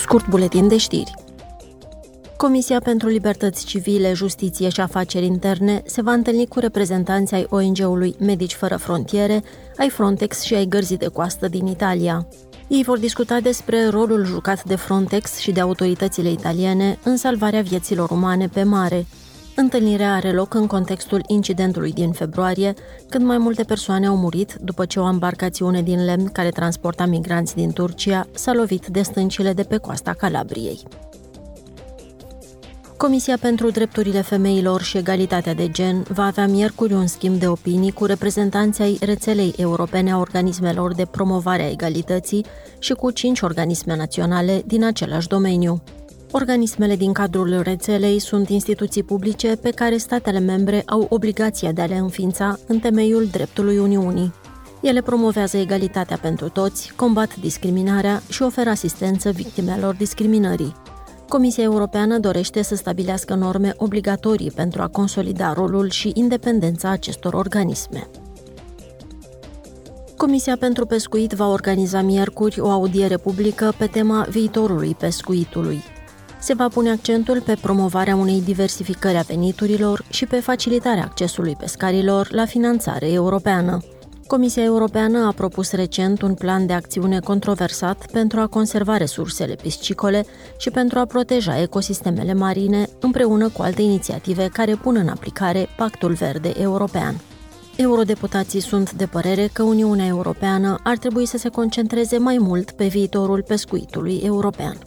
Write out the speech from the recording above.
Scurt buletin de știri. Comisia pentru Libertăți Civile, Justiție și Afaceri Interne se va întâlni cu reprezentanții ai ONG-ului Medici Fără Frontiere, ai Frontex și ai Gărzii de Coastă din Italia. Ei vor discuta despre rolul jucat de Frontex și de autoritățile italiene în salvarea vieților umane pe mare. Întâlnirea are loc în contextul incidentului din februarie, când mai multe persoane au murit după ce o embarcațiune din lemn care transporta migranți din Turcia s-a lovit de stâncile de pe coasta Calabriei. Comisia pentru Drepturile Femeilor și Egalitatea de Gen va avea miercuri un schimb de opinii cu reprezentanții ai rețelei europene a organismelor de promovare a egalității și cu cinci organisme naționale din același domeniu. Organismele din cadrul rețelei sunt instituții publice pe care statele membre au obligația de a le înființa în temeiul dreptului Uniunii. Ele promovează egalitatea pentru toți, combat discriminarea și oferă asistență victimelor discriminării. Comisia Europeană dorește să stabilească norme obligatorii pentru a consolida rolul și independența acestor organisme. Comisia pentru Pescuit va organiza miercuri o audiere publică pe tema viitorului pescuitului. Se va pune accentul pe promovarea unei diversificări a veniturilor și pe facilitarea accesului pescarilor la finanțare europeană. Comisia Europeană a propus recent un plan de acțiune controversat pentru a conserva resursele piscicole și pentru a proteja ecosistemele marine, împreună cu alte inițiative care pun în aplicare Pactul Verde European. Eurodeputații sunt de părere că Uniunea Europeană ar trebui să se concentreze mai mult pe viitorul pescuitului european.